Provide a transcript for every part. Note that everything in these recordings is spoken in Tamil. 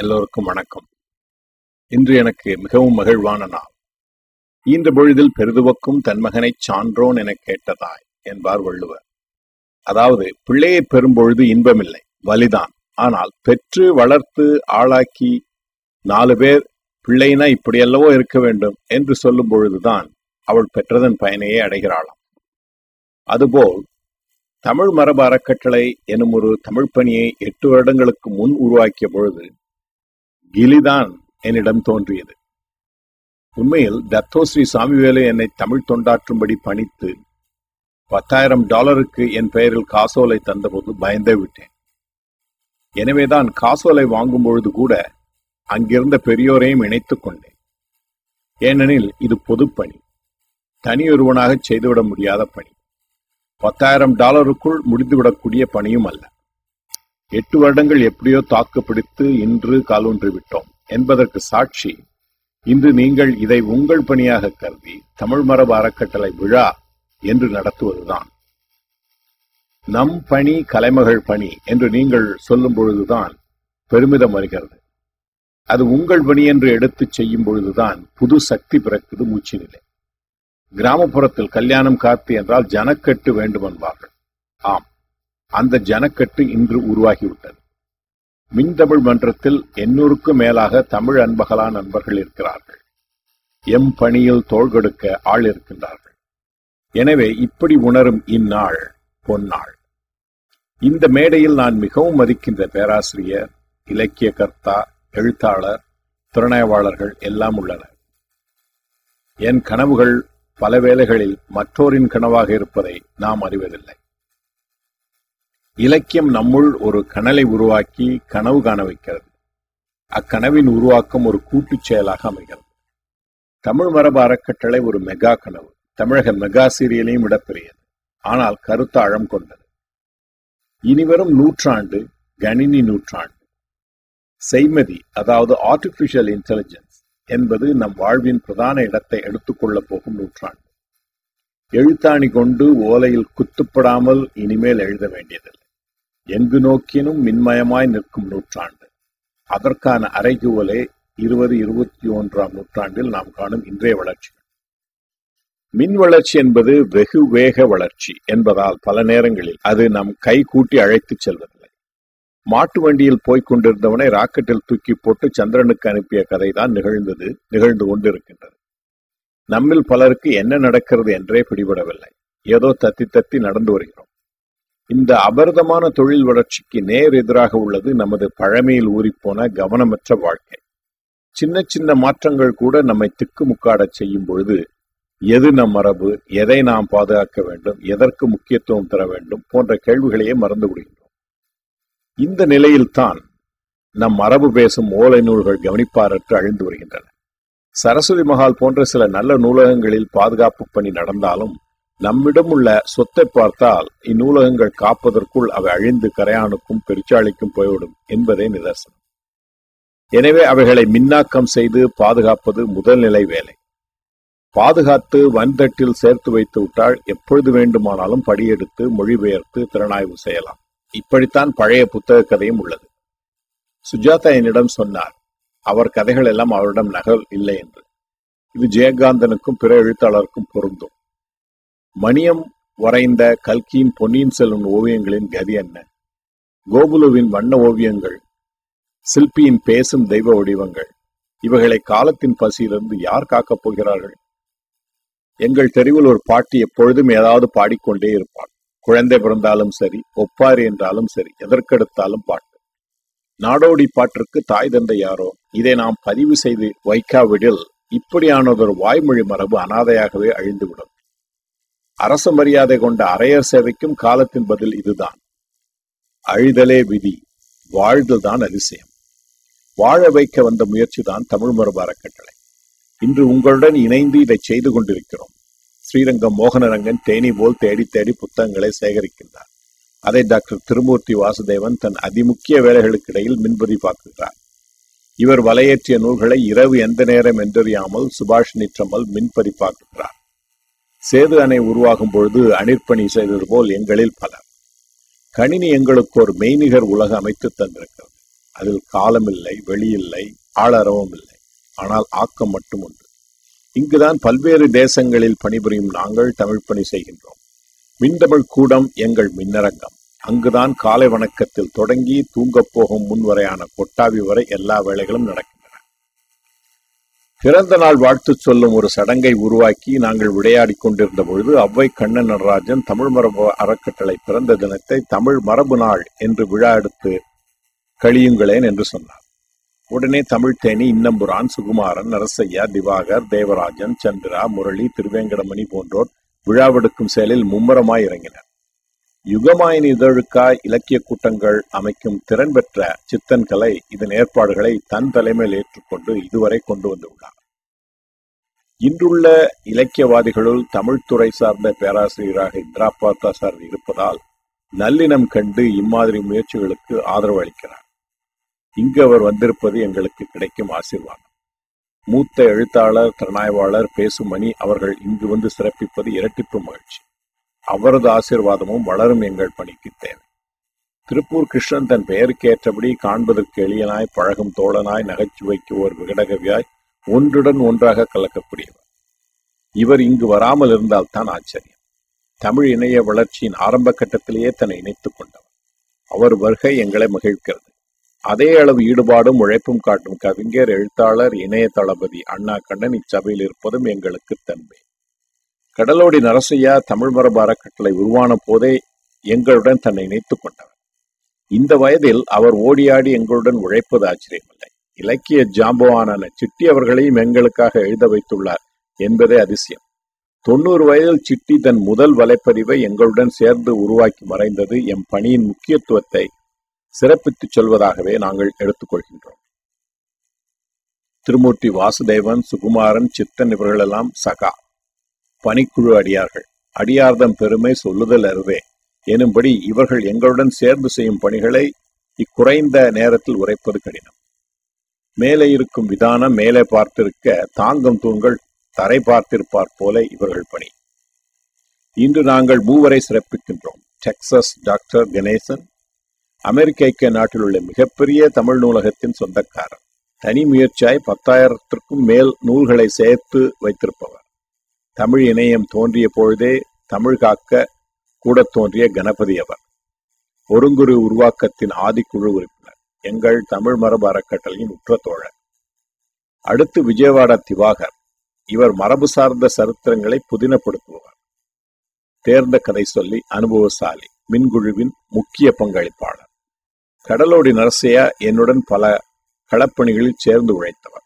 எல்லோருக்கும் வணக்கம். இன்று எனக்கு மிகவும் மகிழ்வான நாள். ஈன்ற பொழுதில் பெருதுவக்கும் தன் மகனை சான்றோன் எனக் கேட்டதாய் என்பார் வள்ளுவர். அதாவது பிள்ளையை பெறும்பொழுது இன்பமில்லை வலிதான். ஆனால் பெற்று வளர்த்து ஆளாக்கி நாலு பேர் பிள்ளைனா இப்படியல்லவோ இருக்க வேண்டும் என்று சொல்லும் பொழுதுதான் அவள் பெற்றதன் பயனையே அடைகிறாளாம். அதுபோல் தமிழ் மரபு அறக்கட்டளை எனும் ஒரு தமிழ் பணியை எட்டு வருடங்களுக்கு முன் உருவாக்கிய பொழுது கிலிதான் என்னிடம் தோன்றியது. உண்மையில் தத்தோஸ்ரீ சாமிவேலு என்னை தமிழ் தொண்டாற்றும்படி பணித்து பத்தாயிரம் டாலருக்கு என் பெயரில் காசோலை தந்தபோது பயந்தே விட்டேன். எனவேதான் காசோலை வாங்கும் பொழுது கூட அங்கிருந்த பெரியோரையும் இணைத்துக் கொண்டேன். ஏனெனில் இது பொதுப்பணி தனியொருவனாக செய்துவிட முடியாத பணி. பத்தாயிரம் டாலருக்குள் முடிந்துவிடக்கூடிய பணியும் அல்ல. எட்டு வருடங்கள் எப்படியோ தாக்கு பிடித்து இன்று காலூன்றி விட்டோம் என்பதற்கு சாட்சி இன்று நீங்கள் இதை உங்கள் பணியாக கருதி தமிழ் மரபு அறக்கட்டளை விழா என்று நடத்துவதுதான். நம் பணி கலைமகள் பணி என்று நீங்கள் சொல்லும் பொழுதுதான் பெருமிதம் வருகிறது. அது உங்கள் பணி என்று எடுத்துச் செய்யும் பொழுதுதான் புது சக்தி பிறக்குது மூச்சு நிலை கிராமப்புறத்தில் கல்யாணம் காத்து என்றால் ஜனக்கட்டு வேண்டும் என்பார்கள் ஆம். அந்த ஜனக்கட்டு இன்று உருவாகிவிட்டது. மின்தமிழ் மன்றத்தில் எண்ணூறுக்கும் மேலாக தமிழ் அன்பகலா நண்பர்கள் இருக்கிறார்கள். எம் பணியில் தோள்கெடுக்க ஆள் இருக்கின்றார்கள். எனவே இப்படி உணரும் இந்நாள் பொன்னாள். இந்த மேடையில் நான் மிகவும் மதிக்கின்ற பேராசிரியர் இலக்கிய கர்த்தா எழுத்தாளர் திறனாய்வாளர்கள் எல்லாம் உள்ளனர். என் கனவுகள் பல வேளைகளில் மற்றோரின் கனவாக இருப்பதை நாம் அறிவதில்லை. இலக்கியம் நம்முள் ஒரு கனலை உருவாக்கி கனவு காண வைக்கிறது. அக்கனவின் உருவாக்கம் ஒரு கூட்டுச் செயலாக அமைகிறது. தமிழ் மரபு அறக்கட்டளை ஒரு மெகா கனவு. தமிழக மெகா சீரியலையும் இடப்பெரியது ஆனால் கருத்தாழம் கொண்டது. இனிவரும் நூற்றாண்டு கணினி நூற்றாண்டு. செய்மதி அதாவது ஆர்டிபிஷியல் இன்டெலிஜென்ஸ் என்பது நம் வாழ்வின் பிரதான இடத்தை எடுத்துக்கொள்ளப் போகும் நூற்றாண்டு. எழுத்தாணி கொண்டு ஓலையில் குத்துப்படாமல் இனிமேல் எழுத வேண்டியதில்லை. எங்கு நோக்கினும் மின்மயமாய் நிற்கும் நூற்றாண்டு. அதற்கான அறைகூவலே இருபது இருபத்தி ஒன்றாம் நூற்றாண்டில் நாம் காணும் இன்றைய வளர்ச்சி. மின் வளர்ச்சி என்பது வெகு வேக வளர்ச்சி என்பதால் பல நேரங்களில் அது நம் கை கூட்டி அழைத்துச் செல்வதில்லை. மாட்டு வண்டியில் போய்க் கொண்டிருந்தவனை ராக்கெட்டில் தூக்கி போட்டு சந்திரனுக்கு அனுப்பிய கதைதான் நிகழ்ந்தது நிகழ்ந்து கொண்டிருக்கின்றது. நம்மில் பலருக்கு என்ன நடக்கிறது என்றே பிடிபடவில்லை. ஏதோ தத்தி தத்தி நடந்து வருகிறோம். இந்த அபர்தமான தொழில் வளர்ச்சிக்கு நேர் எதிராக உள்ளது நமது பழமையில் ஊறிப்போன கவனமற்ற வாழ்க்கை. சின்ன சின்ன மாற்றங்கள் கூட நம்மை திக்குமுக்காடச் செய்யும் பொழுது எது நம் மரபு எதை நாம் பாதுகாக்க வேண்டும் எதற்கு முக்கியத்துவம் தர வேண்டும் போன்ற கேள்விகளையே மறந்து விடுகின்றோம். இந்த நிலையில்தான் நம் மரபு பேசும் ஓலை நூல்கள் கவனிப்பாரற்று அழிந்து வருகின்றன. சரஸ்வதி மகால் போன்ற சில நல்ல நூலகங்களில் பாதுகாப்பு பணி நடந்தாலும் நம்மிடம் உள்ள சொத்தை பார்த்தால் இந்நூலகங்கள் காப்பதற்குள் அவை அழிந்து கரையானுக்கும் பெருச்சாளிக்கும் போய்விடும் என்பதே நிதர்சனம். எனவே அவைகளை மின்னாக்கம் செய்து பாதுகாப்பது முதல்நிலை வேலை. பாதுகாத்து வன்தட்டில் சேர்த்து வைத்து விட்டால் எப்பொழுது வேண்டுமானாலும் படியெடுத்து மொழிபெயர்த்து திறனாய்வு செய்யலாம். இப்படித்தான் பழைய புத்தக கதையும் உள்ளது. சுஜாதா என்னிடம் சொன்னார் அவர் கதைகள் எல்லாம் அவரிடம் நகல் இல்லை என்று. இது ஜெயகாந்தனுக்கும் பிற எழுத்தாளருக்கும் பொருந்தும். மணியம் வரைந்த கல்கியின் பொன்னியின் செல்வன் ஓவியங்களின் கதி என்ன? கோகுலுவின் வண்ண ஓவியங்கள் சிற்பியின் பேசும் தெய்வ வடிவங்கள் இவைகளை காலத்தின் பசியிலிருந்து யார் காக்கப் போகிறார்கள்? எங்கள் தெருவில் ஒரு பாட்டி எப்பொழுதும் ஏதாவது பாடிக்கொண்டே இருப்பாள். குழந்தை பிறந்தாலும் சரி ஒப்பாரி என்றாலும் சரி எதற்கெடுத்தாலும் பாட்டு. நாடோடி பாட்டிற்கு தாய் தந்தை யாரோ? இதை நாம் பதிவு செய்து வைக்காவிடில் இப்படியானதொரு வாய்மொழி மரபு அனாதையாகவே அழிந்துவிடும். அரச மரியாதை கொண்ட அரையர் சேவைக்கும் காலத்தின் பதில் இதுதான். அழிதலே விதி வாழ்தல்தான் அதிசயம். வாழ வைக்க வந்த முயற்சி தான் தமிழ் மரபு அறக்கட்டளை இன்று உங்களுடன் இணைந்து இதை செய்து கொண்டிருக்கிறோம். ஸ்ரீரங்கம் மோகனரங்கன் தேனி போல் தேடி தேடி புத்தகங்களை சேகரிக்கின்றார். அதை டாக்டர் திருமூர்த்தி வாசுதேவன் தன் அதிமுக்கிய வேலைகளுக்கிடையில் மின்பதி மின்பதிப்பாக்குகிறார் இவர் வலையேற்றிய நூல்களை இரவு எந்த நேரம் என்றறியாமல் சுபாஷ் நிற்றமல் மின்பதிப்பாக்குகிறார் சேது அணை உருவாகும் பொழுது அணிற்பணி செய்தது போல் எங்களில் பலர். கணினி எங்களுக்கு ஒரு மெய்நிகர் உலக அமைத்து தந்திருக்கிறது. அதில் காலமில்லை வெளியில்லை ஆளரவும் இல்லை. ஆனால் ஆக்கம் மட்டும் உண்டு. இங்குதான் பல்வேறு தேசங்களில் பணிபுரியும் நாங்கள் தமிழ் பணி செய்கின்றோம். மின்தமிழ் கூடம் எங்கள் மின்னரங்கம். அங்குதான் காலை வணக்கத்தில் தொடங்கி தூங்கப் போகும் முன்வரையான கொட்டாவி வரை எல்லா வேலைகளும் நடக்கும். பிறந்த நாள் வாழ்த்து சொல்லும் ஒரு சடங்கை உருவாக்கி நாங்கள் விளையாடி கொண்டிருந்த பொழுது அவ்வை கண்ணன் நடராஜன் தமிழ் மரபு அறக்கட்டளை பிறந்த தினத்தை தமிழ் மரபு நாள் என்று விழா எடுத்து கழியுங்களேன் என்று சொன்னார். உடனே தமிழ் தேனி இன்னம்புரான் சுகுமாரன் நரசையா திவாகர் தேவராஜன் சந்திரா முரளி திருவேங்கடமணி போன்றோர் விழாவெடுக்கும் செயலில் மும்முரமாய் இறங்கினர். யுகமாயின் இதழுக்காய் இலக்கிய கூட்டங்கள் அமைக்கும் திறன் பெற்ற சித்தன் கலை இதன் ஏற்பாடுகளை தன் தலைமையில் ஏற்றுக்கொண்டு இதுவரை கொண்டு வந்துள்ளார். இன்றுள்ள இலக்கியவாதிகளுள் தமிழ்துறை சார்ந்த பேராசிரியராக இந்திரா பார்த்தா சார் இருப்பதால் நல்லினம் கண்டு இம்மாதிரி முயற்சிகளுக்கு ஆதரவு அளிக்கிறார். இங்கு அவர் வந்திருப்பது எங்களுக்கு கிடைக்கும் ஆசீர்வாதம். மூத்த எழுத்தாளர் திறனாய்வாளர் பேசுமணி அவர்கள் இங்கு வந்து சிறப்பிப்பது இரட்டிப்பு மகிழ்ச்சி. அவரது ஆசீர்வாதமும் வளரும் எங்கள் பணிக்கு தேவை. திருப்பூர் கிருஷ்ணன் தன் பெயருக்கு ஏற்றபடி காண்பதற்கு எளியனாய் பழகும் தோழனாய் நகைச்சுவைக்கு ஒரு விகடகவியாய் ஒன்றுடன் ஒன்றாக கலக்கக்கூடியவர். இவர் இங்கு வராமல் இருந்தால் தான் ஆச்சரியம். தமிழ் இணைய வளர்ச்சியின் ஆரம்ப கட்டத்திலேயே தன்னை இணைத்துக் கொண்டவர். அவர் வருகை எங்களை மகிழ்கிறது அதே அளவு ஈடுபாடும் உழைப்பும் காட்டும் கவிஞர் எழுத்தாளர் இணைய தளபதி அண்ணா கண்ணன் இச்சபையில் இருப்பதும் எங்களுக்கு தன்மை. கடலோடி நரசையா தமிழ் மரபு அறக்கட்டளை உருவான போதே எங்களுடன் தன்னை இணைத்துக் கொண்டவர். இந்த வயதில் அவர் ஓடியாடி எங்களுடன் உழைப்பது ஆச்சரியமில்லை. இலக்கிய ஜாம்பவானான சிட்டி அவர்களையும் எங்களுக்காக எழுத வைத்துள்ளார் என்பதே அதிசயம். தொண்ணூறு வயதில் சிட்டி தன் முதல் வலைப்பதிவை எங்களுடன் சேர்ந்து உருவாக்கி மறைந்தது எம் பணியின் முக்கியத்துவத்தை சிறப்பித்துச் சொல்வதாகவே நாங்கள் எடுத்துக்கொள்கின்றோம் திருமூர்த்தி வாசுதேவன் சுகுமாரன் சித்தன் இவர்களெல்லாம் சகா. பணிக்குழு அடியார்கள். அடியார்தம் பெருமை சொல்லுதல் அருவே. எனும்படி இவர்கள் எங்களுடன் சேர்ந்து செய்யும் பணிகளை இக்குறைந்த நேரத்தில் உரைப்பது கடினம். மேலே இருக்கும் விதானம் மேலே பார்த்திருக்க தாங்கும் தூண்கள் தரை பார்த்திருப்பார் போல இவர்கள் பணி. இன்று நாங்கள் மூவரை சிறப்பிக்கின்றோம். டெக்சஸ் டாக்டர் கணேசன் அமெரிக்க ஐக்கிய நாட்டில் உள்ள மிகப்பெரிய தமிழ் நூலகத்தின் சொந்தக்காரர். தனி முயற்சியாய் பத்தாயிரத்திற்கும் மேல் நூல்களை சேர்த்து வைத்திருப்பவர். தமிழ் இணையம் தோன்றிய பொழுதே தமிழ் காக்க கூட தோன்றிய கணபதி அவர். ஒருங்குரு உருவாக்கத்தின் ஆதிக்குழு உறுப்பினர். எங்கள் தமிழ் மரபு அறக்கட்டளையின் உற்ற தோழர். அடுத்து விஜயவாடா திவாகர். இவர் மரபு சார்ந்த சரித்திரங்களை புதினப்படுத்துபவர். தேர்ந்த கதை சொல்லி அனுபவசாலி மின்குழுவின் முக்கிய பங்களிப்பாளர். கடலோடி நரசையா என்னுடன் பல களப்பணிகளில் சேர்ந்து உழைத்தவர்.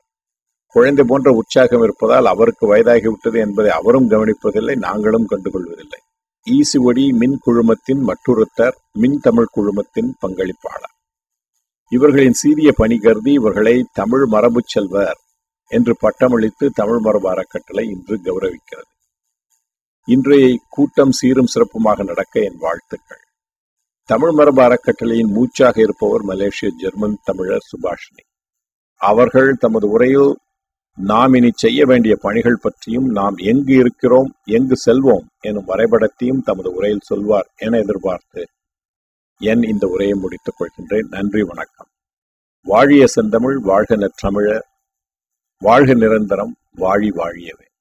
குழந்தை போன்ற உற்சாகம் இருப்பதால் அவருக்கு வயதாகிவிட்டது என்பதை அவரும் கவனிப்பதில்லை நாங்களும் கண்டுகொள்வதில்லை. ஈசுவடி மின் குழுமத்தின் மற்றொருத்தர் மின் தமிழ் குழுமத்தின் பங்களிப்பாளர். இவர்களின் சீரிய பணி கருதி இவர்களை தமிழ் மரபு செல்வர் என்று பட்டமளித்து தமிழ் மரபு அறக்கட்டளை இன்று கௌரவிக்கிறது. இன்றைய கூட்டம் சீரும் சிறப்புமாக நடக்க என் வாழ்த்துக்கள். தமிழ் மரபு அறக்கட்டளையின் மூச்சாக இருப்பவர் மலேசிய ஜெர்மன் தமிழர் சுபாஷினி. அவர்கள் தமது உரையில் நாம் இனி செய்ய வேண்டிய பணிகள் பற்றியும் நாம் எங்கு இருக்கிறோம் எங்கு செல்வோம் எனும் வரைபடத்தையும் தமது உரையில் சொல்வார் என எதிர்பார்த்து என் இந்த உரையை முடித்துக் கொள்கின்றேன். நன்றி வணக்கம். வாழிய செந்தமிழ் வாழ்க நற்றமிழ வாழ்க நிரந்தரம் வாழி வாழியவே.